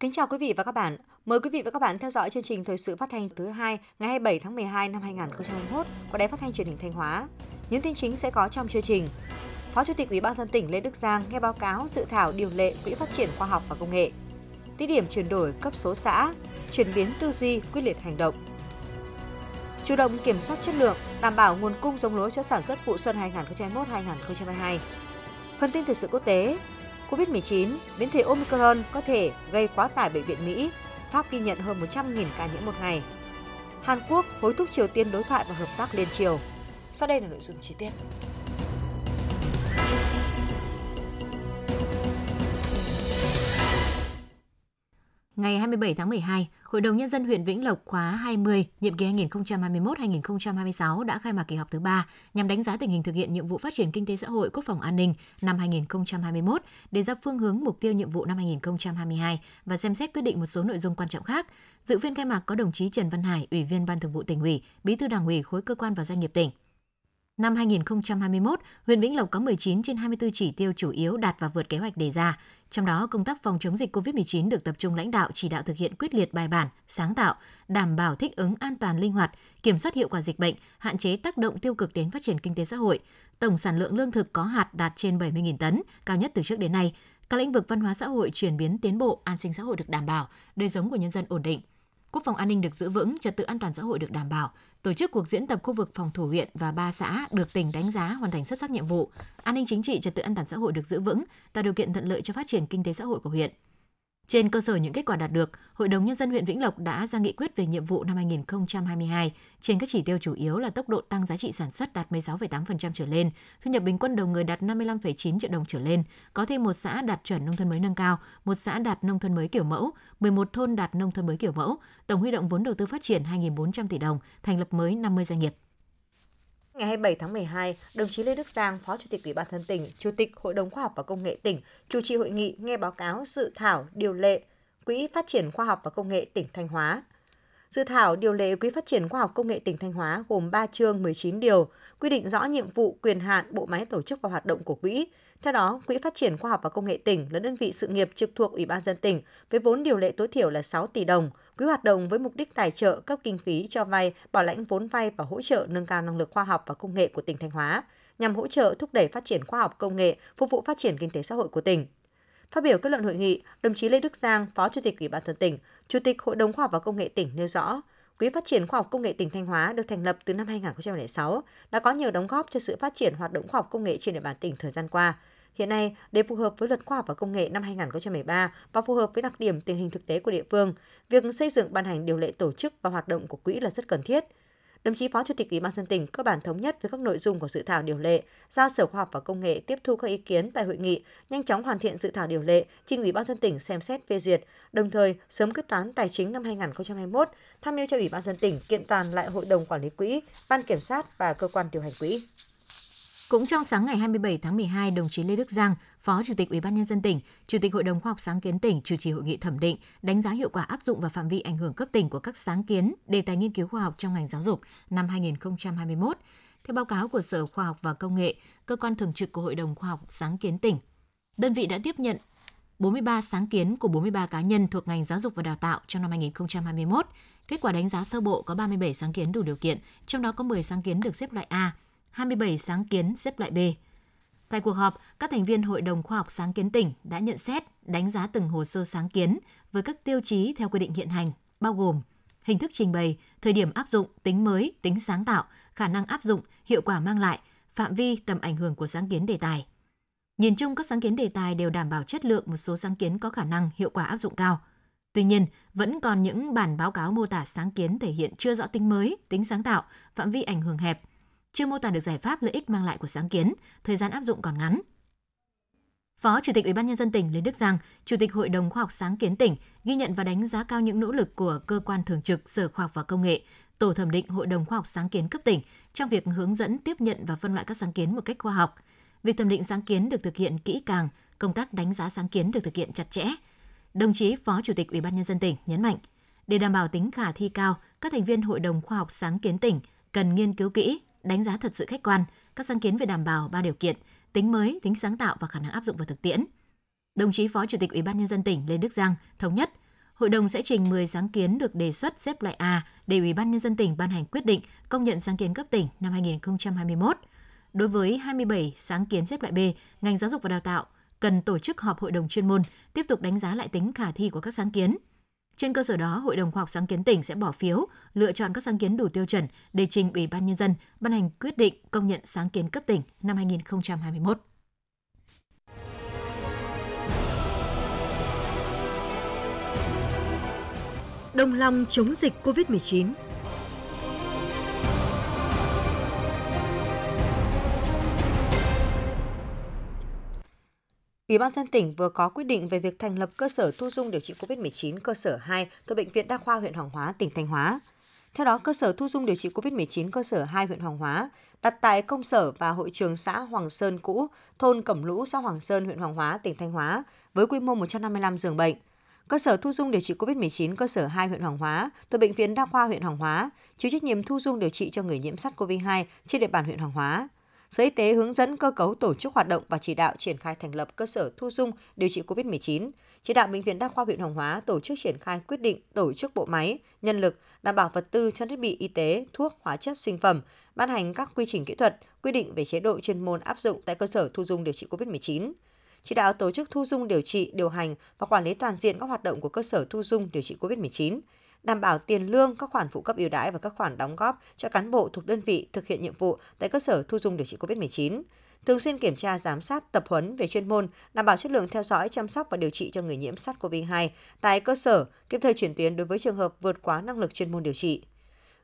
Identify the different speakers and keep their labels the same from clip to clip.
Speaker 1: Kính chào quý vị và các bạn. Mời quý vị và các bạn theo dõi chương trình thời sự phát thanh thứ hai ngày 27 tháng 12 năm 2021 của Đài Phát thanh Truyền hình Thanh Hóa. Những tin chính sẽ có trong chương trình. Phó Chủ tịch Ủy ban dân tỉnh Lê Đức Giang nghe báo cáo dự thảo điều lệ Quỹ phát triển khoa học và công nghệ. Thí điểm chuyển đổi cấp số xã, chuyển biến tư duy, quyết liệt hành động. Chủ động kiểm soát chất lượng, đảm bảo nguồn cung giống lúa cho sản xuất vụ xuân 2021-2022. Phần tin thời sự quốc tế, COVID-19, biến thể Omicron có thể gây quá tải bệnh viện Mỹ. Pháp ghi nhận hơn 100.000 ca nhiễm một ngày. Hàn Quốc hối thúc Triều Tiên đối thoại và hợp tác liên triều. Sau đây là nội dung chi tiết.
Speaker 2: Ngày 27 tháng 12, Hội đồng Nhân dân huyện Vĩnh Lộc khóa 20, nhiệm kỳ 2021-2026 đã khai mạc kỳ họp thứ 3 nhằm đánh giá tình hình thực hiện nhiệm vụ phát triển kinh tế xã hội quốc phòng an ninh năm 2021, đề ra phương hướng mục tiêu nhiệm vụ năm 2022 và xem xét quyết định một số nội dung quan trọng khác. Dự phiên khai mạc có đồng chí Trần Văn Hải, Ủy viên Ban Thường vụ tỉnh ủy, Bí thư Đảng ủy khối cơ quan và doanh nghiệp tỉnh. Năm 2021, huyện Vĩnh Lộc có 19 trên 24 chỉ tiêu chủ yếu đạt và vượt kế hoạch đề ra. Trong đó, công tác phòng chống dịch COVID-19 được tập trung lãnh đạo chỉ đạo thực hiện quyết liệt bài bản, sáng tạo, đảm bảo thích ứng an toàn linh hoạt, kiểm soát hiệu quả dịch bệnh, hạn chế tác động tiêu cực đến phát triển kinh tế xã hội. Tổng sản lượng lương thực có hạt đạt trên 70.000 tấn, cao nhất từ trước đến nay. Các lĩnh vực văn hóa xã hội chuyển biến tiến bộ, an sinh xã hội được đảm bảo, đời sống của nhân dân ổn định quốc phòng an ninh được giữ vững, trật tự an toàn xã hội được đảm bảo, tổ chức cuộc diễn tập khu vực phòng thủ huyện và ba xã được tỉnh đánh giá hoàn thành xuất sắc nhiệm vụ, an ninh chính trị, trật tự an toàn xã hội được giữ vững, tạo điều kiện thuận lợi cho phát triển kinh tế xã hội của huyện. Trên cơ sở những kết quả đạt được, Hội đồng Nhân dân huyện Vĩnh Lộc đã ra nghị quyết về nhiệm vụ năm 2022 trên các chỉ tiêu chủ yếu là tốc độ tăng giá trị sản xuất đạt 16,8% trở lên, thu nhập bình quân đầu người đạt 55,9 triệu đồng trở lên, có thêm một xã đạt chuẩn nông thôn mới nâng cao, một xã đạt nông thôn mới kiểu mẫu, 11 thôn đạt nông thôn mới kiểu mẫu, tổng huy động vốn đầu tư phát triển 2.400 tỷ đồng, thành lập mới 50 doanh nghiệp.
Speaker 1: Ngày 27 tháng 12, đồng chí Lê Đức Giang, Phó Chủ tịch Ủy ban dân tỉnh, Chủ tịch Hội đồng Khoa học và Công nghệ tỉnh, chủ trì hội nghị nghe báo cáo dự thảo điều lệ Quỹ phát triển khoa học và công nghệ tỉnh Thanh Hóa. Dự thảo điều lệ Quỹ phát triển khoa học công nghệ tỉnh Thanh Hóa gồm 3 chương 19 điều, quy định rõ nhiệm vụ, quyền hạn, bộ máy tổ chức và hoạt động của quỹ, theo đó, Quỹ phát triển khoa học và công nghệ tỉnh là đơn vị sự nghiệp trực thuộc Ủy ban dân tỉnh với vốn điều lệ tối thiểu là 6 tỷ đồng. Quỹ hoạt động với mục đích tài trợ cấp kinh phí cho vay, bảo lãnh vốn vay và hỗ trợ nâng cao năng lực khoa học và công nghệ của tỉnh Thanh Hóa nhằm hỗ trợ thúc đẩy phát triển khoa học công nghệ, phục vụ phát triển kinh tế xã hội của tỉnh. Phát biểu kết luận hội nghị, đồng chí Lê Đức Giang, Phó Chủ tịch Ủy ban dân tỉnh, Chủ tịch Hội đồng Khoa học và Công nghệ tỉnh nêu rõ, Quỹ phát triển khoa học công nghệ tỉnh Thanh Hóa được thành lập từ năm 2006, đã có nhiều đóng góp cho sự phát triển hoạt động khoa học công nghệ trên địa bàn tỉnh thời gian qua, Hiện nay, để phù hợp với luật khoa học và công nghệ năm 2013 và phù hợp với đặc điểm tình hình thực tế của địa phương, việc xây dựng ban hành điều lệ tổ chức và hoạt động của quỹ là rất cần thiết. Đồng chí Phó Chủ tịch Ủy ban dân tỉnh cơ bản thống nhất với các nội dung của dự thảo điều lệ, giao Sở Khoa học và Công nghệ tiếp thu các ý kiến tại hội nghị, nhanh chóng hoàn thiện dự thảo điều lệ, trình Ủy ban dân tỉnh xem xét phê duyệt, đồng thời sớm quyết toán tài chính năm 2021, tham mưu cho Ủy ban dân tỉnh kiện toàn lại Hội đồng quản lý quỹ, ban kiểm soát và cơ quan điều hành quỹ.
Speaker 2: Cũng trong sáng ngày 27 tháng 12, đồng chí Lê Đức Giang, Phó Chủ tịch Ủy ban nhân dân tỉnh, Chủ tịch Hội đồng Khoa học Sáng kiến tỉnh chủ trì hội nghị thẩm định, đánh giá hiệu quả áp dụng và phạm vi ảnh hưởng cấp tỉnh của các sáng kiến, đề tài nghiên cứu khoa học trong ngành giáo dục năm 2021. Theo báo cáo của Sở Khoa học và Công nghệ, cơ quan thường trực của Hội đồng Khoa học Sáng kiến tỉnh, đơn vị đã tiếp nhận 43 sáng kiến của 43 cá nhân thuộc ngành giáo dục và đào tạo trong năm 2021. Kết quả đánh giá sơ bộ có 37 sáng kiến đủ điều kiện, trong đó có 10 sáng kiến được xếp loại A, 27 sáng kiến xếp loại B. Tại cuộc họp, các thành viên Hội đồng Khoa học Sáng kiến tỉnh đã nhận xét, đánh giá từng hồ sơ sáng kiến với các tiêu chí theo quy định hiện hành, bao gồm hình thức trình bày, thời điểm áp dụng, tính mới, tính sáng tạo, khả năng áp dụng, hiệu quả mang lại, phạm vi, tầm ảnh hưởng của sáng kiến đề tài. Nhìn chung các sáng kiến đề tài đều đảm bảo chất lượng một số sáng kiến có khả năng hiệu quả áp dụng cao. Tuy nhiên, vẫn còn những bản báo cáo mô tả sáng kiến thể hiện chưa rõ tính mới, tính sáng tạo, phạm vi ảnh hưởng hẹp, chưa mô tả được giải pháp lợi ích mang lại của sáng kiến, thời gian áp dụng còn ngắn. Phó Chủ tịch Ủy ban nhân dân tỉnh Lê Đức Giang, Chủ tịch Hội đồng Khoa học Sáng kiến tỉnh ghi nhận và đánh giá cao những nỗ lực của cơ quan thường trực Sở Khoa học và Công nghệ, Tổ thẩm định Hội đồng Khoa học Sáng kiến cấp tỉnh trong việc hướng dẫn tiếp nhận và phân loại các sáng kiến một cách khoa học. Việc thẩm định sáng kiến được thực hiện kỹ càng, công tác đánh giá sáng kiến được thực hiện chặt chẽ. Đồng chí Phó Chủ tịch Ủy ban nhân dân tỉnh nhấn mạnh, để đảm bảo tính khả thi cao, các thành viên Hội đồng Khoa học Sáng kiến tỉnh cần nghiên cứu kỹ, đánh giá thật sự khách quan các sáng kiến về đảm bảo ba điều kiện, tính mới, tính sáng tạo và khả năng áp dụng vào thực tiễn. Đồng chí Phó Chủ tịch Ủy ban nhân dân tỉnh Lê Đức Giang thống nhất Hội đồng sẽ trình 10 sáng kiến được đề xuất xếp loại A để Ủy ban Nhân dân tỉnh ban hành quyết định công nhận sáng kiến cấp tỉnh năm 2021. Đối với 27 sáng kiến xếp loại B, ngành giáo dục và đào tạo cần tổ chức họp hội đồng chuyên môn, tiếp tục đánh giá lại tính khả thi của các sáng kiến. Trên cơ sở đó, Hội đồng khoa học sáng kiến tỉnh sẽ bỏ phiếu, lựa chọn các sáng kiến đủ tiêu chuẩn để trình Ủy ban Nhân dân ban hành quyết định công nhận sáng kiến cấp tỉnh năm 2021.
Speaker 1: Đồng lòng chống dịch COVID-19 Ủy ban dân tỉnh vừa có quyết định về việc thành lập cơ sở thu dung điều trị COVID-19 cơ sở 2 thuộc Bệnh viện Đa khoa huyện Hoàng Hóa, tỉnh Thanh Hóa. Theo đó, cơ sở thu dung điều trị COVID-19 cơ sở 2 huyện Hoàng Hóa đặt tại công sở và hội trường xã Hoàng Sơn cũ, thôn Cẩm Lũ, xã Hoàng Sơn, huyện Hoàng Hóa, tỉnh Thanh Hóa, với quy mô 155 giường bệnh. Cơ sở thu dung điều trị COVID-19 cơ sở 2 huyện Hoàng Hóa thuộc Bệnh viện Đa khoa huyện Hoàng Hóa chịu trách nhiệm thu dung điều trị cho người nhiễm SARS-CoV-2 trên địa bàn huyện Hoàng Hóa. Sở Y tế hướng dẫn cơ cấu tổ chức hoạt động và chỉ đạo triển khai thành lập cơ sở thu dung điều trị COVID-19, chỉ đạo Bệnh viện Đa khoa huyện Hồng Hóa tổ chức triển khai quyết định tổ chức bộ máy, nhân lực, đảm bảo vật tư trang thiết bị y tế, thuốc, hóa chất, sinh phẩm, ban hành các quy trình kỹ thuật, quy định về chế độ chuyên môn áp dụng tại cơ sở thu dung điều trị COVID-19 chỉ đạo tổ chức thu dung điều trị, điều hành và quản lý toàn diện các hoạt động của cơ sở thu dung điều trị COVID-19, đảm bảo tiền lương, các khoản phụ cấp ưu đãi và các khoản đóng góp cho cán bộ thuộc đơn vị thực hiện nhiệm vụ tại cơ sở thu dung điều trị COVID-19, thường xuyên kiểm tra giám sát tập huấn về chuyên môn, đảm bảo chất lượng theo dõi, chăm sóc và điều trị cho người nhiễm SARS-CoV-2 tại cơ sở, kịp thời chuyển tuyến đối với trường hợp vượt quá năng lực chuyên môn điều trị.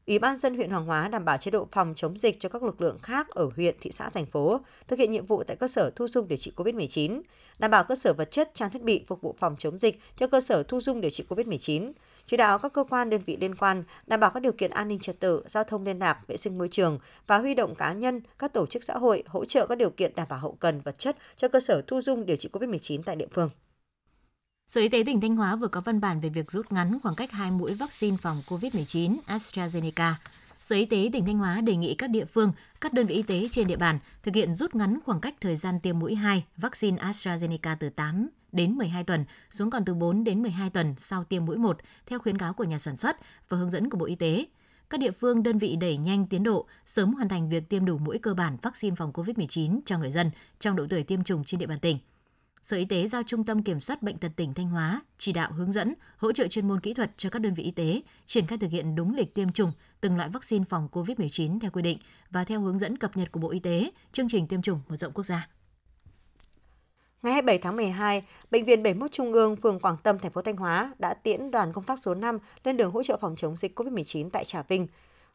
Speaker 1: Ủy ban dân huyện Hoàng Hóa đảm bảo chế độ phòng chống dịch cho các lực lượng khác ở huyện, thị xã, thành phố, thực hiện nhiệm vụ tại cơ sở thu dung điều trị COVID-19, đảm bảo cơ sở vật chất, trang thiết bị phục vụ phòng chống dịch cho cơ sở thu dung điều trị COVID-19, chỉ đạo các cơ quan đơn vị liên quan đảm bảo các điều kiện an ninh trật tự, giao thông liên lạc, vệ sinh môi trường và huy động cá nhân, các tổ chức xã hội hỗ trợ các điều kiện đảm bảo hậu cần vật chất cho cơ sở thu dung điều trị COVID-19 tại địa phương.
Speaker 2: Sở Y tế tỉnh Thanh Hóa vừa có văn bản về việc rút ngắn khoảng cách hai mũi vaccine phòng COVID-19 AstraZeneca. Sở Y tế tỉnh Thanh Hóa đề nghị các địa phương, các đơn vị y tế trên địa bàn thực hiện rút ngắn khoảng cách thời gian tiêm mũi 2 vaccine AstraZeneca từ 8 đến 12 tuần xuống còn từ 4 đến 12 tuần sau tiêm mũi 1 theo khuyến cáo của nhà sản xuất và hướng dẫn của Bộ Y tế. Các địa phương đơn vị đẩy nhanh tiến độ, sớm hoàn thành việc tiêm đủ mũi cơ bản vaccine phòng COVID-19 cho người dân trong độ tuổi tiêm chủng trên địa bàn tỉnh. Sở Y tế giao Trung tâm Kiểm soát Bệnh tật tỉnh Thanh Hóa chỉ đạo hướng dẫn, hỗ trợ chuyên môn kỹ thuật cho các đơn vị y tế triển khai thực hiện đúng lịch tiêm chủng từng loại vaccine phòng COVID-19 theo quy định và theo hướng dẫn cập nhật của Bộ Y tế, chương trình tiêm chủng mở rộng quốc gia.
Speaker 1: Ngày 27 tháng 12, Bệnh viện 71 Trung ương, phường Quảng Tâm, thành phố Thanh Hóa đã tiễn đoàn công tác số 5 lên đường hỗ trợ phòng chống dịch COVID-19 tại Trà Vinh.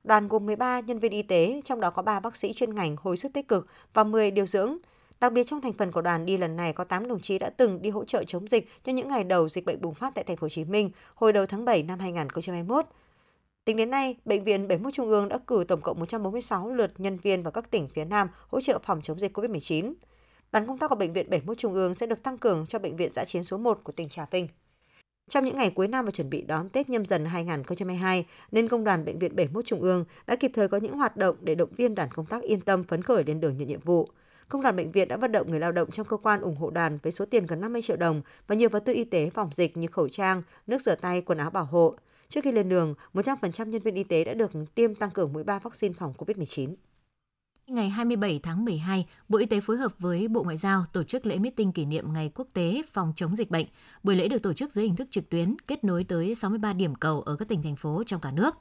Speaker 1: Đoàn gồm 13 nhân viên y tế, trong đó có 3 bác sĩ chuyên ngành hồi sức tích cực và 10 điều dưỡng. Đặc biệt trong thành phần của đoàn đi lần này có 8 đồng chí đã từng đi hỗ trợ chống dịch cho những ngày đầu dịch bệnh bùng phát tại thành phố Hồ Chí Minh hồi đầu tháng 7 năm 2021. Tính đến nay, Bệnh viện 71 Trung ương đã cử tổng cộng 146 lượt nhân viên vào các tỉnh phía Nam hỗ trợ phòng chống dịch COVID-19. Đoàn công tác của Bệnh viện 71 Trung ương sẽ được tăng cường cho Bệnh viện giã chiến số 1 của tỉnh Trà Vinh. Trong những ngày cuối năm và chuẩn bị đón Tết nhâm dần 2022, nên công đoàn Bệnh viện 71 Trung ương đã kịp thời có những hoạt động để động viên đoàn công tác yên tâm phấn khởi lên đường nhận nhiệm vụ. Công đoàn bệnh viện đã vận động người lao động trong cơ quan ủng hộ đoàn với số tiền gần 50 triệu đồng và nhiều vật tư y tế phòng dịch như khẩu trang, nước rửa tay, quần áo bảo hộ. Trước khi lên đường, 100% nhân viên y tế đã được tiêm tăng cường mũi 3 vaccine phòng COVID-19.
Speaker 2: Ngày 27 tháng 12, Bộ Y tế phối hợp với Bộ Ngoại giao tổ chức lễ meeting kỷ niệm Ngày Quốc tế phòng chống dịch bệnh. Buổi lễ được tổ chức dưới hình thức trực tuyến, kết nối tới 63 điểm cầu ở các tỉnh thành phố trong cả nước.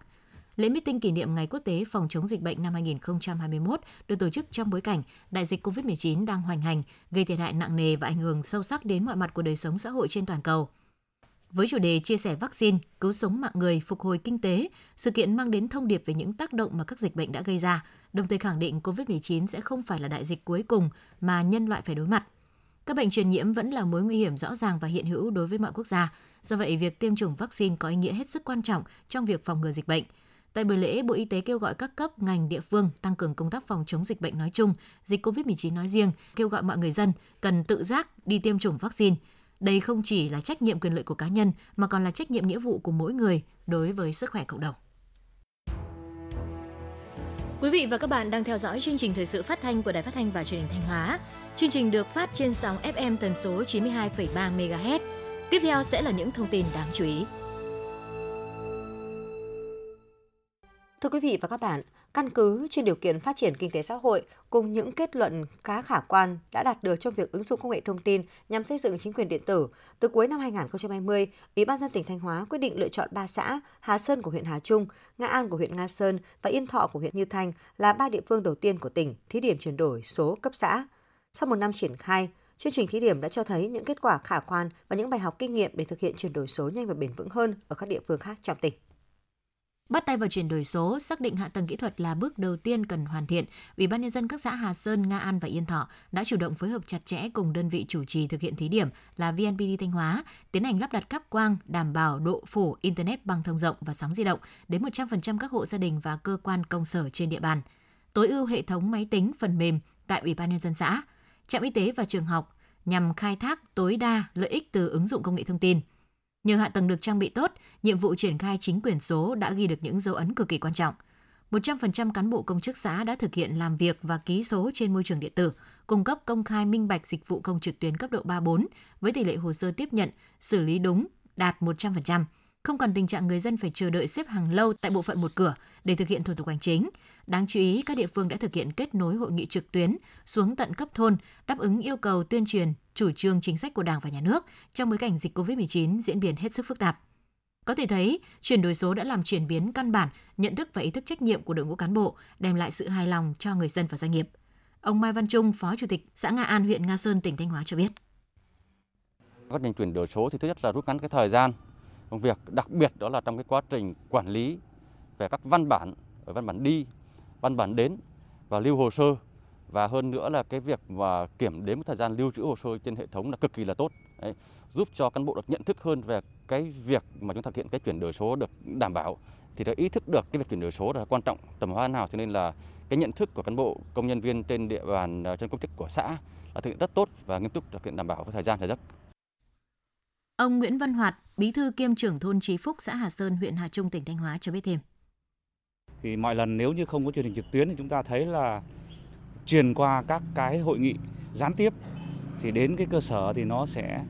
Speaker 2: Lễ meeting kỷ niệm Ngày Quốc tế phòng chống dịch bệnh năm 2021 được tổ chức trong bối cảnh đại dịch COVID-19 đang hoành hành, gây thiệt hại nặng nề và ảnh hưởng sâu sắc đến mọi mặt của đời sống xã hội trên toàn cầu. Với chủ đề chia sẻ vaccine, cứu sống mạng người, phục hồi kinh tế, sự kiện mang đến thông điệp về những tác động mà các dịch bệnh đã gây ra, đồng thời khẳng định COVID-19 sẽ không phải là đại dịch cuối cùng mà nhân loại phải đối mặt. Các bệnh truyền nhiễm vẫn là mối nguy hiểm rõ ràng và hiện hữu đối với mọi quốc gia. Do vậy, việc tiêm chủng vaccine có ý nghĩa hết sức quan trọng trong việc phòng ngừa dịch bệnh. Tại buổi lễ, Bộ Y tế kêu gọi các cấp, ngành, địa phương tăng cường công tác phòng chống dịch bệnh nói chung, dịch COVID-19 nói riêng, kêu gọi mọi người dân cần tự giác đi tiêm chủng vaccine. Đây không chỉ là trách nhiệm quyền lợi của cá nhân mà còn là trách nhiệm nghĩa vụ của mỗi người đối với sức khỏe cộng đồng. Quý vị và các bạn đang theo dõi chương trình thời sự phát thanh của Đài Phát thanh và Truyền hình Thanh Hóa. Chương trình được phát trên sóng FM tần số 92,3 MHz. Tiếp theo sẽ là những thông tin đáng chú ý.
Speaker 1: Thưa quý vị và các bạn, căn cứ trên điều kiện phát triển kinh tế xã hội cùng những kết luận khá khả quan đã đạt được trong việc ứng dụng công nghệ thông tin nhằm xây dựng chính quyền điện tử, từ cuối năm 2020, Ủy ban dân tỉnh Thanh Hóa quyết định lựa chọn 3 xã Hà Sơn của huyện Hà Trung, Nga An của huyện Nga Sơn và Yên Thọ của huyện Như Thanh là ba địa phương đầu tiên của tỉnh thí điểm chuyển đổi số cấp xã. Sau một năm triển khai, chương trình thí điểm đã cho thấy những kết quả khả quan và những bài học kinh nghiệm để thực hiện chuyển đổi số nhanh và bền vững hơn ở các địa phương khác trong tỉnh.
Speaker 2: Bắt tay vào chuyển đổi số, xác định hạ tầng kỹ thuật là bước đầu tiên cần hoàn thiện. Ủy ban nhân dân các xã Hà Sơn, Nga An và Yên Thọ đã chủ động phối hợp chặt chẽ cùng đơn vị chủ trì thực hiện thí điểm là VNPT Thanh Hóa, tiến hành lắp đặt cáp quang đảm bảo độ phủ internet băng thông rộng và sóng di động đến 100% các hộ gia đình và cơ quan công sở trên địa bàn. Tối ưu hệ thống máy tính, phần mềm tại Ủy ban nhân dân xã, trạm y tế và trường học nhằm khai thác tối đa lợi ích từ ứng dụng công nghệ thông tin – Nhờ hạ tầng được trang bị tốt, nhiệm vụ triển khai chính quyền số đã ghi được những dấu ấn cực kỳ quan trọng. 100% cán bộ công chức xã đã thực hiện làm việc và ký số trên môi trường điện tử, cung cấp công khai minh bạch dịch vụ công trực tuyến cấp độ 3-4 với tỷ lệ hồ sơ tiếp nhận, xử lý đúng đạt 100%. Không còn tình trạng người dân phải chờ đợi xếp hàng lâu tại bộ phận một cửa để thực hiện thủ tục hành chính. Đáng chú ý, các địa phương đã thực hiện kết nối hội nghị trực tuyến xuống tận cấp thôn, đáp ứng yêu cầu tuyên truyền chủ trương chính sách của Đảng và Nhà nước trong bối cảnh dịch COVID-19 diễn biến hết sức phức tạp. Có thể thấy, chuyển đổi số đã làm chuyển biến căn bản nhận thức và ý thức trách nhiệm của đội ngũ cán bộ, đem lại sự hài lòng cho người dân và doanh nghiệp. Ông Mai Văn Trung, Phó Chủ tịch xã Nga An, huyện Nga Sơn, tỉnh Thanh Hóa cho biết.
Speaker 3: Quá trình chuyển đổi số thì thứ nhất là rút ngắn cái thời gian công việc, đặc biệt đó là trong cái quá trình quản lý về các văn bản, ở văn bản đi, văn bản đến và lưu hồ sơ và hơn nữa là cái việc mà kiểm đếm thời gian lưu trữ hồ sơ trên hệ thống là cực kỳ là tốt. Đấy, giúp cho cán bộ được nhận thức hơn về cái việc mà chúng ta thực hiện cái chuyển đổi số được đảm bảo thì đã ý thức được cái việc chuyển đổi số là quan trọng tầm hoa nào cho nên là cái nhận thức của cán bộ công nhân viên trên địa bàn ờ, trên công chức của xã là thực hiện rất tốt và nghiêm túc thực hiện đảm bảo với thời gian thời giấc.
Speaker 2: Ông Nguyễn Văn Hoạt, bí thư kiêm trưởng thôn Trí Phúc, xã Hà Sơn, huyện Hà Trung, tỉnh Thanh Hóa cho biết thêm.
Speaker 4: Thì mọi lần nếu như không có truyền hình trực tuyến thì chúng ta thấy là truyền qua các cái hội nghị gián tiếp thì đến cái cơ sở thì nó sẽ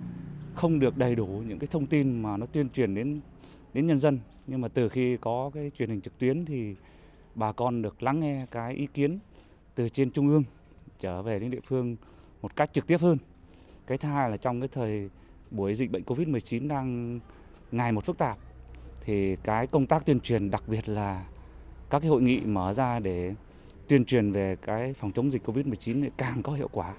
Speaker 4: không được đầy đủ những cái thông tin mà nó tuyên truyền đến đến nhân dân nhưng mà từ khi có cái truyền hình trực tuyến thì bà con được lắng nghe cái ý kiến từ trên trung ương trở về đến địa phương một cách trực tiếp hơn cái thứ hai là trong cái thời buổi dịch bệnh Covid-19 đang ngày một phức tạp thì cái công tác tuyên truyền đặc biệt là các cái hội nghị mở ra để tuyên truyền về cái phòng chống dịch Covid-19 càng có hiệu quả.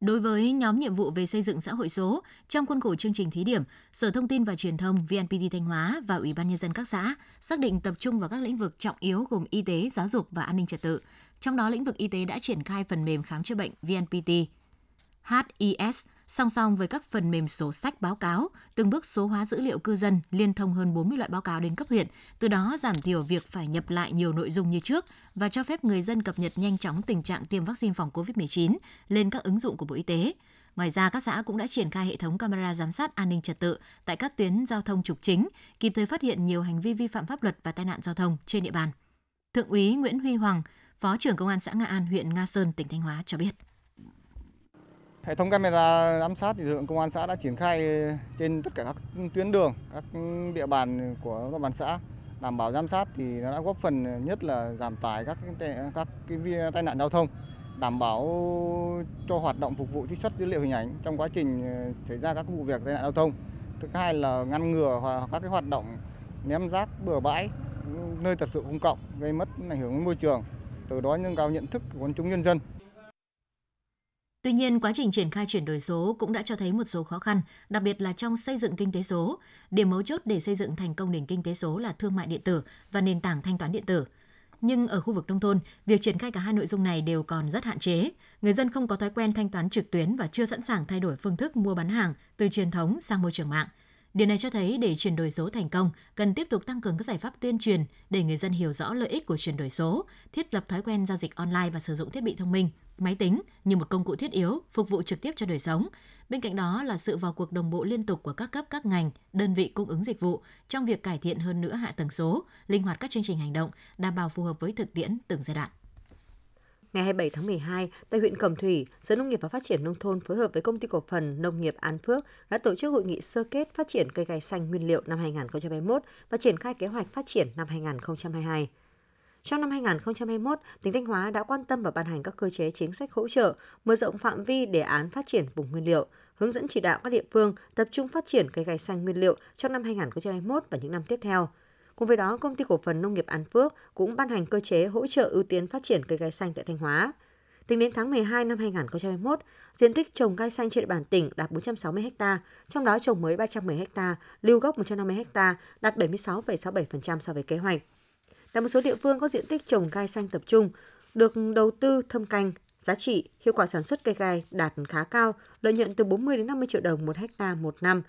Speaker 2: Đối với nhóm nhiệm vụ về xây dựng xã hội số, trong khuôn khổ chương trình thí điểm, Sở Thông tin và Truyền thông VNPT Thanh Hóa và Ủy ban Nhân dân các xã xác định tập trung vào các lĩnh vực trọng yếu gồm y tế, giáo dục và an ninh trật tự. Trong đó, lĩnh vực y tế đã triển khai phần mềm khám chữa bệnh VNPT, HIS Song song với các phần mềm sổ sách báo cáo, từng bước số hóa dữ liệu cư dân, liên thông hơn 40 loại báo cáo đến cấp huyện, từ đó giảm thiểu việc phải nhập lại nhiều nội dung như trước và cho phép người dân cập nhật nhanh chóng tình trạng tiêm vaccine phòng COVID-19 lên các ứng dụng của Bộ Y tế. Ngoài ra, các xã cũng đã triển khai hệ thống camera giám sát an ninh trật tự tại các tuyến giao thông trục chính, kịp thời phát hiện nhiều hành vi vi phạm pháp luật và tai nạn giao thông trên địa bàn. Thượng úy Nguyễn Huy Hoàng, Phó trưởng Công an xã Nga An, huyện Nga Sơn, tỉnh Thanh Hóa cho biết.
Speaker 5: Hệ thống camera giám sát thì lực lượng công an xã đã triển khai trên tất cả các tuyến đường, các địa bàn của các bàn xã đảm bảo giám sát thì nó đã góp phần nhất là giảm tải các các cái tai nạn giao thông, đảm bảo cho hoạt động phục vụ trích xuất dữ liệu hình ảnh trong quá trình ờ, xảy ra các vụ việc tai nạn giao thông. Thứ hai là ngăn ngừa các cái hoạt động ném rác bừa bãi nơi tập sự công cộng gây mất ảnh hưởng đến môi trường, từ đó nâng cao nhận thức của quần chúng nhân dân.
Speaker 2: Tuy nhiên, quá trình triển khai chuyển đổi số cũng đã cho thấy một số khó khăn, đặc biệt là trong xây dựng kinh tế số. Điểm mấu chốt để xây dựng thành công nền kinh tế số là thương mại điện tử và nền tảng thanh toán điện tử. Nhưng ở khu vực nông thôn, việc triển khai cả hai nội dung này đều còn rất hạn chế. Người dân không có thói quen thanh toán trực tuyến và chưa sẵn sàng thay đổi phương thức mua bán hàng từ truyền thống sang môi trường mạng. Điều này cho thấy để chuyển đổi số thành công, cần tiếp tục tăng cường các giải pháp tuyên truyền để người dân hiểu rõ lợi ích của chuyển đổi số, thiết lập thói quen giao dịch online và sử dụng thiết bị thông minh, máy tính như một công cụ thiết yếu phục vụ trực tiếp cho đời sống. Bên cạnh đó là sự vào cuộc đồng bộ liên tục của các cấp các ngành, đơn vị cung ứng dịch vụ trong việc cải thiện hơn nữa hạ tầng số, linh hoạt các chương trình hành động, đảm bảo phù hợp với thực tiễn từng giai đoạn.
Speaker 1: Ngày 27 tháng 12, tại huyện Cẩm Thủy, Sở Nông nghiệp và Phát triển Nông thôn phối hợp với Công ty Cổ phần Nông nghiệp An Phước đã tổ chức hội nghị sơ kết phát triển cây gai xanh nguyên liệu năm 2021 và triển khai kế hoạch phát triển năm 2022. Trong năm 2021, tỉnh Thanh Hóa đã quan tâm và ban hành các cơ chế chính sách hỗ trợ, mở rộng phạm vi đề án phát triển vùng nguyên liệu, hướng dẫn chỉ đạo các địa phương tập trung phát triển cây gai xanh nguyên liệu trong năm 2021 và những năm tiếp theo. Cùng với đó, công ty cổ phần nông nghiệp An Phước cũng ban hành cơ chế hỗ trợ ưu tiên phát triển cây gai xanh tại Thanh Hóa. Tính đến tháng 12 năm 2021, diện tích trồng gai xanh trên địa bàn tỉnh đạt 460 ha, trong đó trồng mới 310 ha, lưu gốc 150 ha, đạt 76,67% so với kế hoạch. Tại một số địa phương có diện tích trồng gai xanh tập trung, được đầu tư thâm canh, giá trị, hiệu quả sản xuất cây gai đạt khá cao, lợi nhuận từ 40 đến 50 triệu đồng một hecta một năm.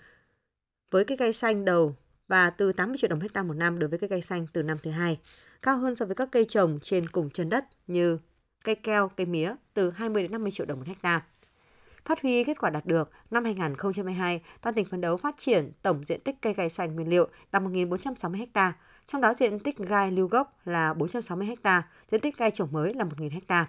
Speaker 1: Với cây gai xanh đầu và từ 80 triệu đồng hecta một năm đối với cây gai xanh từ năm thứ hai, cao hơn so với các cây trồng trên cùng chân đất như cây keo, cây mía từ 20 đến 50 triệu đồng một hecta. Phát huy kết quả đạt được, năm 2022, toàn tỉnh phấn đấu phát triển tổng diện tích cây gai xanh nguyên liệu đạt 1.460 ha, trong đó diện tích gai lưu gốc là 460 ha, diện tích gai trồng mới là 1.000 ha.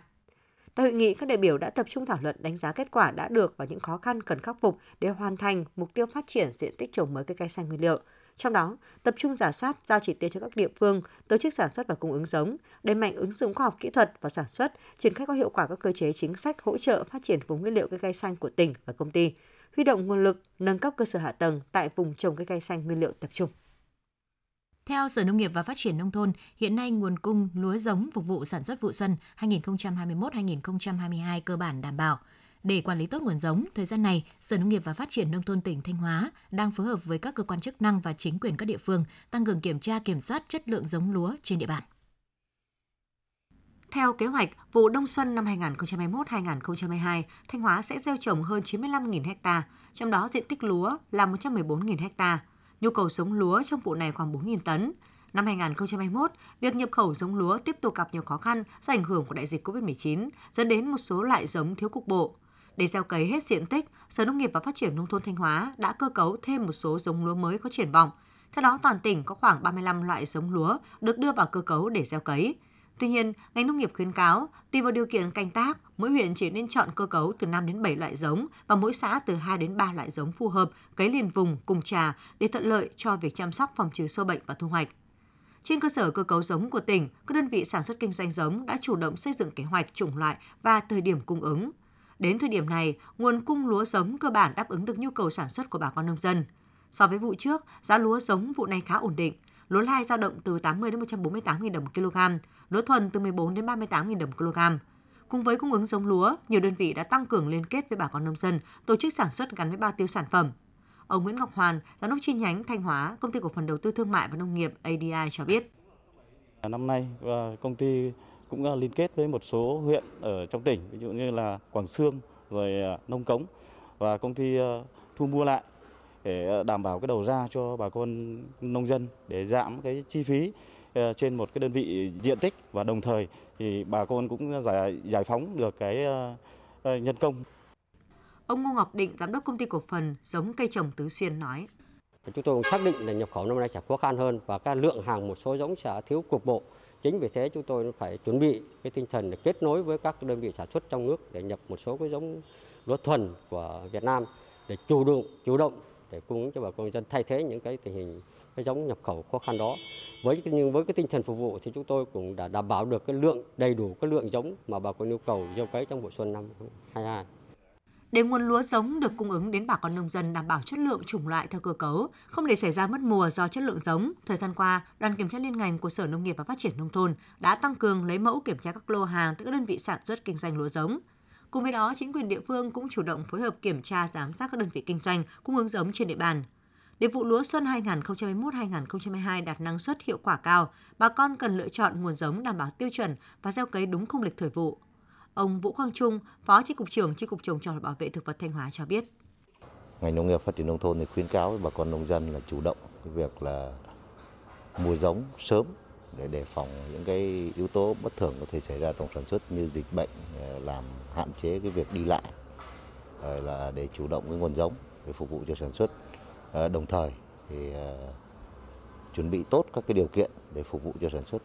Speaker 1: Tại hội nghị, các đại biểu đã tập trung thảo luận đánh giá kết quả đã được và những khó khăn cần khắc phục để hoàn thành mục tiêu phát triển diện tích trồng mới cây gai xanh nguyên liệu. Trong đó, tập trung giả soát giao chỉ tiêu cho các địa phương, tổ chức sản xuất và cung ứng giống, đẩy mạnh ứng dụng khoa học kỹ thuật và sản xuất, triển khai có hiệu quả các cơ chế chính sách hỗ trợ phát triển vùng nguyên liệu cây gai xanh của tỉnh và công ty, huy động nguồn lực, nâng cấp cơ sở hạ tầng tại vùng trồng cây gai xanh nguyên liệu tập trung.
Speaker 2: Theo Sở Nông nghiệp và Phát triển Nông thôn, hiện nay nguồn cung lúa giống phục vụ sản xuất vụ xuân 2021-2022 cơ bản đảm bảo. Để quản lý tốt nguồn giống, thời gian này, Sở Nông nghiệp và Phát triển Nông thôn tỉnh Thanh Hóa đang phối hợp với các cơ quan chức năng và chính quyền các địa phương tăng cường kiểm tra kiểm soát chất lượng giống lúa trên địa bàn.
Speaker 1: Theo kế hoạch, vụ đông xuân năm 2021-2022, Thanh Hóa sẽ gieo trồng hơn 95.000 ha, trong đó diện tích lúa là 114.000 ha. Nhu cầu giống lúa trong vụ này khoảng 4.000 tấn. Năm 2021, việc nhập khẩu giống lúa tiếp tục gặp nhiều khó khăn do ảnh hưởng của đại dịch COVID-19, dẫn đến một số loại giống thiếu cục bộ. Để gieo cấy hết diện tích, Sở Nông nghiệp và Phát triển Nông thôn Thanh Hóa đã cơ cấu thêm một số giống lúa mới có triển vọng. Theo đó, toàn tỉnh có khoảng 35 loại giống lúa được đưa vào cơ cấu để gieo cấy. Tuy nhiên, ngành nông nghiệp khuyến cáo, tùy vào điều kiện canh tác, mỗi huyện chỉ nên chọn cơ cấu từ 5 đến 7 loại giống và mỗi xã từ 2 đến 3 loại giống phù hợp, cấy liền vùng cùng trà để thuận lợi cho việc chăm sóc phòng trừ sâu bệnh và thu hoạch. Trên cơ sở cơ cấu giống của tỉnh, các đơn vị sản xuất kinh doanh giống đã chủ động xây dựng kế hoạch chủng loại và thời điểm cung ứng. Đến thời điểm này, nguồn cung lúa giống cơ bản đáp ứng được nhu cầu sản xuất của bà con nông dân. So với vụ trước, giá lúa giống vụ này khá ổn định. Lúa lai dao động từ 80 đến 148.000 đồng một kg, lúa thuần từ 14 đến 38.000 đồng một kg. Cùng với cung ứng giống lúa, nhiều đơn vị đã tăng cường liên kết với bà con nông dân, tổ chức sản xuất gắn với bao tiêu sản phẩm. Ông Nguyễn Ngọc Hoàn, giám đốc chi nhánh Thanh Hóa, công ty cổ phần đầu tư thương mại và nông nghiệp ADI cho biết.
Speaker 6: Năm nay ờ, công ty cũng ờ, liên kết với một số huyện ở trong tỉnh, ví dụ như là Quảng Sương, rồi ờ, Nông Cống và công ty thu mua lại để đảm bảo cái đầu ra cho bà con nông dân để giảm cái chi phí trên một cái đơn vị diện tích và đồng thời thì bà con cũng giải giải phóng được cái nhân công.
Speaker 1: Ông Ngô Ngọc Định, giám đốc công ty cổ phần giống cây trồng Tứ Xuyên nói:
Speaker 7: Chúng tôi cũng xác định là nhập khẩu năm nay sẽ khó khăn hơn và các lượng hàng một số giống sẽ thiếu cục bộ. Chính vì thế chúng tôi phải chuẩn bị cái tinh thần để kết nối với các đơn vị sản xuất trong nước để nhập một số cái giống lúa thuần của Việt Nam để chủ động chủ động để cung ứng cho bà con dân thay thế những cái tình hình cái giống nhập khẩu khó khăn đó. Với nhưng với cái tinh thần phục vụ thì chúng tôi cũng đã đảm bảo được cái lượng đầy đủ cái lượng giống mà bà con yêu cầu gieo cấy trong vụ xuân năm 22.
Speaker 1: Để nguồn lúa giống được cung ứng đến bà con nông dân đảm bảo chất lượng chủng loại theo cơ cấu, không để xảy ra mất mùa do chất lượng giống, thời gian qua, đoàn kiểm tra liên ngành của Sở Nông nghiệp và Phát triển nông thôn đã tăng cường lấy mẫu kiểm tra các lô hàng tại các đơn vị sản xuất kinh doanh lúa giống. Cùng với đó, chính quyền địa phương cũng chủ động phối hợp kiểm tra giám sát các đơn vị kinh doanh cung ứng giống trên địa bàn. Để vụ lúa xuân 2021-2022 đạt năng suất hiệu quả cao, bà con cần lựa chọn nguồn giống đảm bảo tiêu chuẩn và gieo cấy đúng khung lịch thời vụ. Ông Vũ Quang Trung, Phó Chi cục trưởng Chi cục trồng trọt bảo vệ thực vật Thanh Hóa cho biết.
Speaker 8: Ngành nông nghiệp phát triển nông thôn thì khuyến cáo với bà con nông dân là chủ động cái việc là mua giống sớm để đề phòng những cái yếu tố bất thường có thể xảy ra trong sản xuất như dịch bệnh ờ, làm hạn chế cái việc đi lại rồi là để chủ động cái nguồn giống để phục vụ cho sản xuất. Ờ, đồng thời thì chuẩn bị tốt các cái điều kiện để phục vụ cho sản xuất.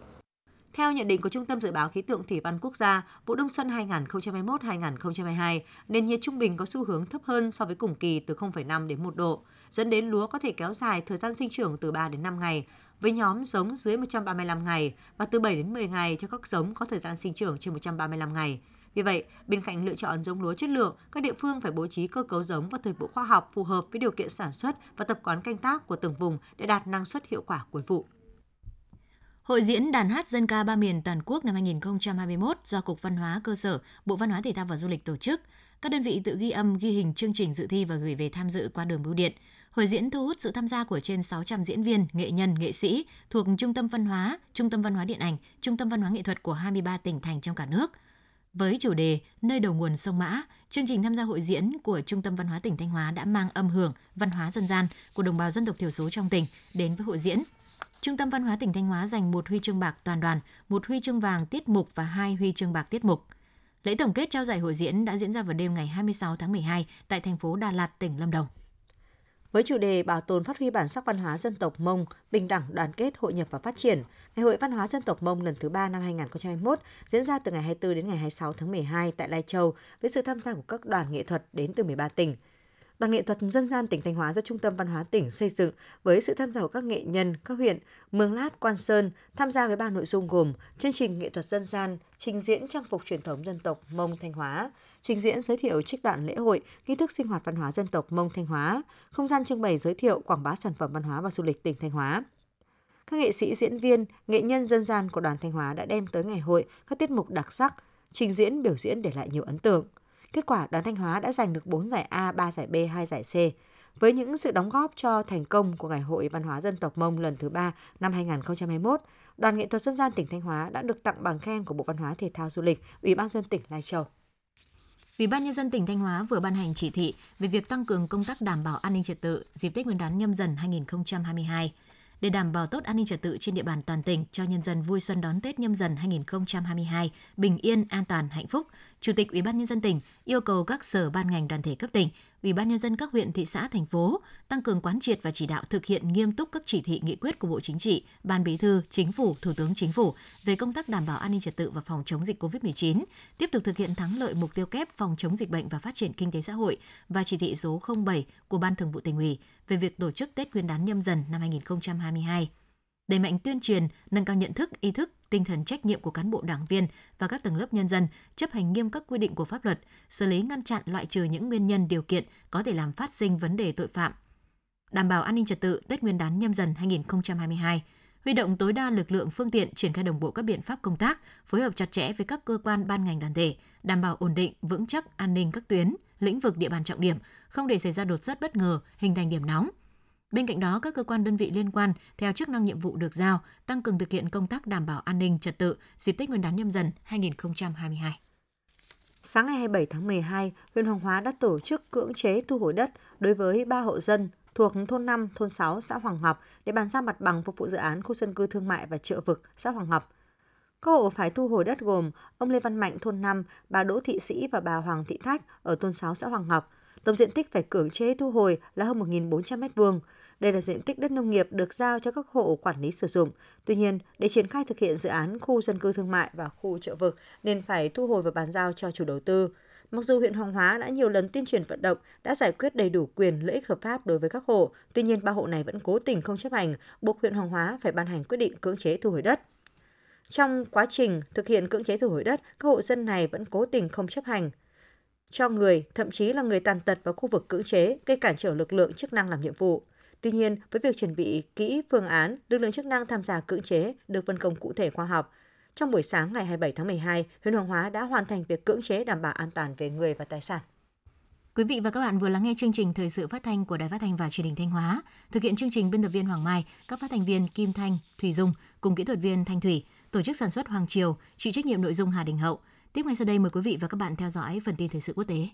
Speaker 1: Theo nhận định của Trung tâm Dự báo Khí tượng Thủy văn Quốc gia, vụ đông xuân 2021-2022, nền nhiệt trung bình có xu hướng thấp hơn so với cùng kỳ từ 0,5 đến 1 độ, dẫn đến lúa có thể kéo dài thời gian sinh trưởng từ 3 đến 5 ngày, với nhóm giống dưới 135 ngày và từ 7 đến 10 ngày cho các giống có thời gian sinh trưởng trên 135 ngày. Vì vậy, bên cạnh lựa chọn giống lúa chất lượng, các địa phương phải bố trí cơ cấu giống và thời vụ khoa học phù hợp với điều kiện sản xuất và tập quán canh tác của từng vùng để đạt năng suất hiệu quả cuối vụ.
Speaker 2: Hội diễn đàn hát dân ca ba miền toàn quốc năm 2021 do Cục Văn hóa Cơ sở, Bộ Văn hóa Thể thao và Du lịch tổ chức. Các đơn vị tự ghi âm, ghi hình chương trình dự thi và gửi về tham dự qua đường bưu điện. Hội diễn thu hút sự tham gia của trên 600 diễn viên, nghệ nhân, nghệ sĩ thuộc Trung tâm Văn hóa, Trung tâm Văn hóa Điện ảnh, Trung tâm Văn hóa Nghệ thuật của 23 tỉnh thành trong cả nước. Với chủ đề Nơi đầu nguồn sông Mã, chương trình tham gia hội diễn của Trung tâm Văn hóa tỉnh Thanh Hóa đã mang âm hưởng văn hóa dân gian của đồng bào dân tộc thiểu số trong tỉnh đến với hội diễn. Trung tâm Văn hóa tỉnh Thanh Hóa giành một huy chương bạc toàn đoàn, một huy chương vàng tiết mục và hai huy chương bạc tiết mục. Lễ tổng kết trao giải hội diễn đã diễn ra vào đêm ngày 26 tháng 12 tại thành phố Đà Lạt, tỉnh Lâm Đồng.
Speaker 1: Với chủ đề bảo tồn phát huy bản sắc văn hóa dân tộc Mông, bình đẳng, đoàn kết, hội nhập và phát triển, Ngày hội văn hóa dân tộc Mông lần thứ 3 năm 2021 diễn ra từ ngày 24 đến ngày 26 tháng 12 tại Lai Châu với sự tham gia của các đoàn nghệ thuật đến từ 13 tỉnh. Đoàn nghệ thuật dân gian tỉnh Thanh Hóa do Trung tâm Văn hóa tỉnh xây dựng với sự tham gia của các nghệ nhân, các huyện Mường Lát, Quan Sơn tham gia với ba nội dung gồm chương trình nghệ thuật dân gian, trình diễn trang phục truyền thống dân tộc Mông Thanh Hóa, trình diễn giới thiệu trích đoạn lễ hội, nghi thức sinh hoạt văn hóa dân tộc Mông Thanh Hóa, không gian trưng bày giới thiệu quảng bá sản phẩm văn hóa và du lịch tỉnh Thanh Hóa. Các nghệ sĩ diễn viên, nghệ nhân dân gian của đoàn Thanh Hóa đã đem tới ngày hội các tiết mục đặc sắc, trình diễn biểu diễn để lại nhiều ấn tượng. Kết quả, đoàn Thanh Hóa đã giành được 4 giải A, 3 giải B, 2 giải C. Với những sự đóng góp cho thành công của Ngày hội Văn hóa dân tộc Mông lần thứ 3 năm 2021, Đoàn nghệ thuật dân gian tỉnh Thanh Hóa đã được tặng bằng khen của Bộ Văn hóa Thể thao Du lịch, Ủy ban dân tỉnh Lai Châu.
Speaker 2: Ủy ban nhân dân tỉnh Thanh Hóa vừa ban hành chỉ thị về việc tăng cường công tác đảm bảo an ninh trật tự dịp Tết Nguyên đán nhâm dần 2022 để đảm bảo tốt an ninh trật tự trên địa bàn toàn tỉnh cho nhân dân vui xuân đón Tết nhâm dần 2022 bình yên, an toàn, hạnh phúc, Chủ tịch Ủy ban nhân dân tỉnh yêu cầu các sở ban ngành đoàn thể cấp tỉnh, Ủy ban nhân dân các huyện, thị xã, thành phố tăng cường quán triệt và chỉ đạo thực hiện nghiêm túc các chỉ thị nghị quyết của Bộ Chính trị, Ban Bí thư, Chính phủ, Thủ tướng Chính phủ về công tác đảm bảo an ninh trật tự và phòng chống dịch COVID-19, tiếp tục thực hiện thắng lợi mục tiêu kép phòng chống dịch bệnh và phát triển kinh tế xã hội và chỉ thị số 07 của Ban Thường vụ tỉnh ủy về việc tổ chức Tết Nguyên đán nhâm dần năm 2022 đẩy mạnh tuyên truyền, nâng cao nhận thức, ý thức, tinh thần trách nhiệm của cán bộ đảng viên và các tầng lớp nhân dân chấp hành nghiêm các quy định của pháp luật, xử lý ngăn chặn loại trừ những nguyên nhân điều kiện có thể làm phát sinh vấn đề tội phạm. Đảm bảo an ninh trật tự Tết Nguyên đán nhâm dần 2022, huy động tối đa lực lượng phương tiện triển khai đồng bộ các biện pháp công tác, phối hợp chặt chẽ với các cơ quan ban ngành đoàn thể, đảm bảo ổn định, vững chắc an ninh các tuyến, lĩnh vực địa bàn trọng điểm, không để xảy ra đột xuất bất ngờ, hình thành điểm nóng, Bên cạnh đó, các cơ quan đơn vị liên quan theo chức năng nhiệm vụ được giao tăng cường thực hiện công tác đảm bảo an ninh trật tự dịp Tết Nguyên đán nhâm dần 2022.
Speaker 1: Sáng ngày 27 tháng 12, huyện Hoàng Hóa đã tổ chức cưỡng chế thu hồi đất đối với 3 hộ dân thuộc thôn 5, thôn 6, xã Hoàng Ngọc để bàn giao mặt bằng phục vụ dự án khu dân cư thương mại và chợ vực xã Hoàng Ngọc. Các hộ phải thu hồi đất gồm ông Lê Văn Mạnh thôn 5, bà Đỗ Thị Sĩ và bà Hoàng Thị Thách ở thôn 6 xã Hoàng Ngọc. Tổng diện tích phải cưỡng chế thu hồi là hơn 1.400 m2, đây là diện tích đất nông nghiệp được giao cho các hộ quản lý sử dụng. Tuy nhiên, để triển khai thực hiện dự án khu dân cư thương mại và khu chợ vực nên phải thu hồi và bàn giao cho chủ đầu tư. Mặc dù huyện Hoàng Hóa đã nhiều lần tuyên truyền vận động, đã giải quyết đầy đủ quyền lợi ích hợp pháp đối với các hộ, tuy nhiên ba hộ này vẫn cố tình không chấp hành, buộc huyện Hoàng Hóa phải ban hành quyết định cưỡng chế thu hồi đất. Trong quá trình thực hiện cưỡng chế thu hồi đất, các hộ dân này vẫn cố tình không chấp hành cho người, thậm chí là người tàn tật vào khu vực cưỡng chế, gây cản trở lực lượng chức năng làm nhiệm vụ. Tuy nhiên, với việc chuẩn bị kỹ phương án, lực lượng chức năng tham gia cưỡng chế được phân công cụ thể khoa học. Trong buổi sáng ngày 27 tháng 12, huyện Hoàng Hóa đã hoàn thành việc cưỡng chế đảm bảo an toàn về người và tài sản.
Speaker 2: Quý vị và các bạn vừa lắng nghe chương trình thời sự phát thanh của Đài Phát thanh và Truyền hình Thanh Hóa. Thực hiện chương trình biên tập viên Hoàng Mai, các phát thanh viên Kim Thanh, Thủy Dung cùng kỹ thuật viên Thanh Thủy, tổ chức sản xuất Hoàng Triều, chịu trách nhiệm nội dung Hà Đình Hậu. Tiếp ngay sau đây mời quý vị và các bạn theo dõi phần tin thời sự quốc tế.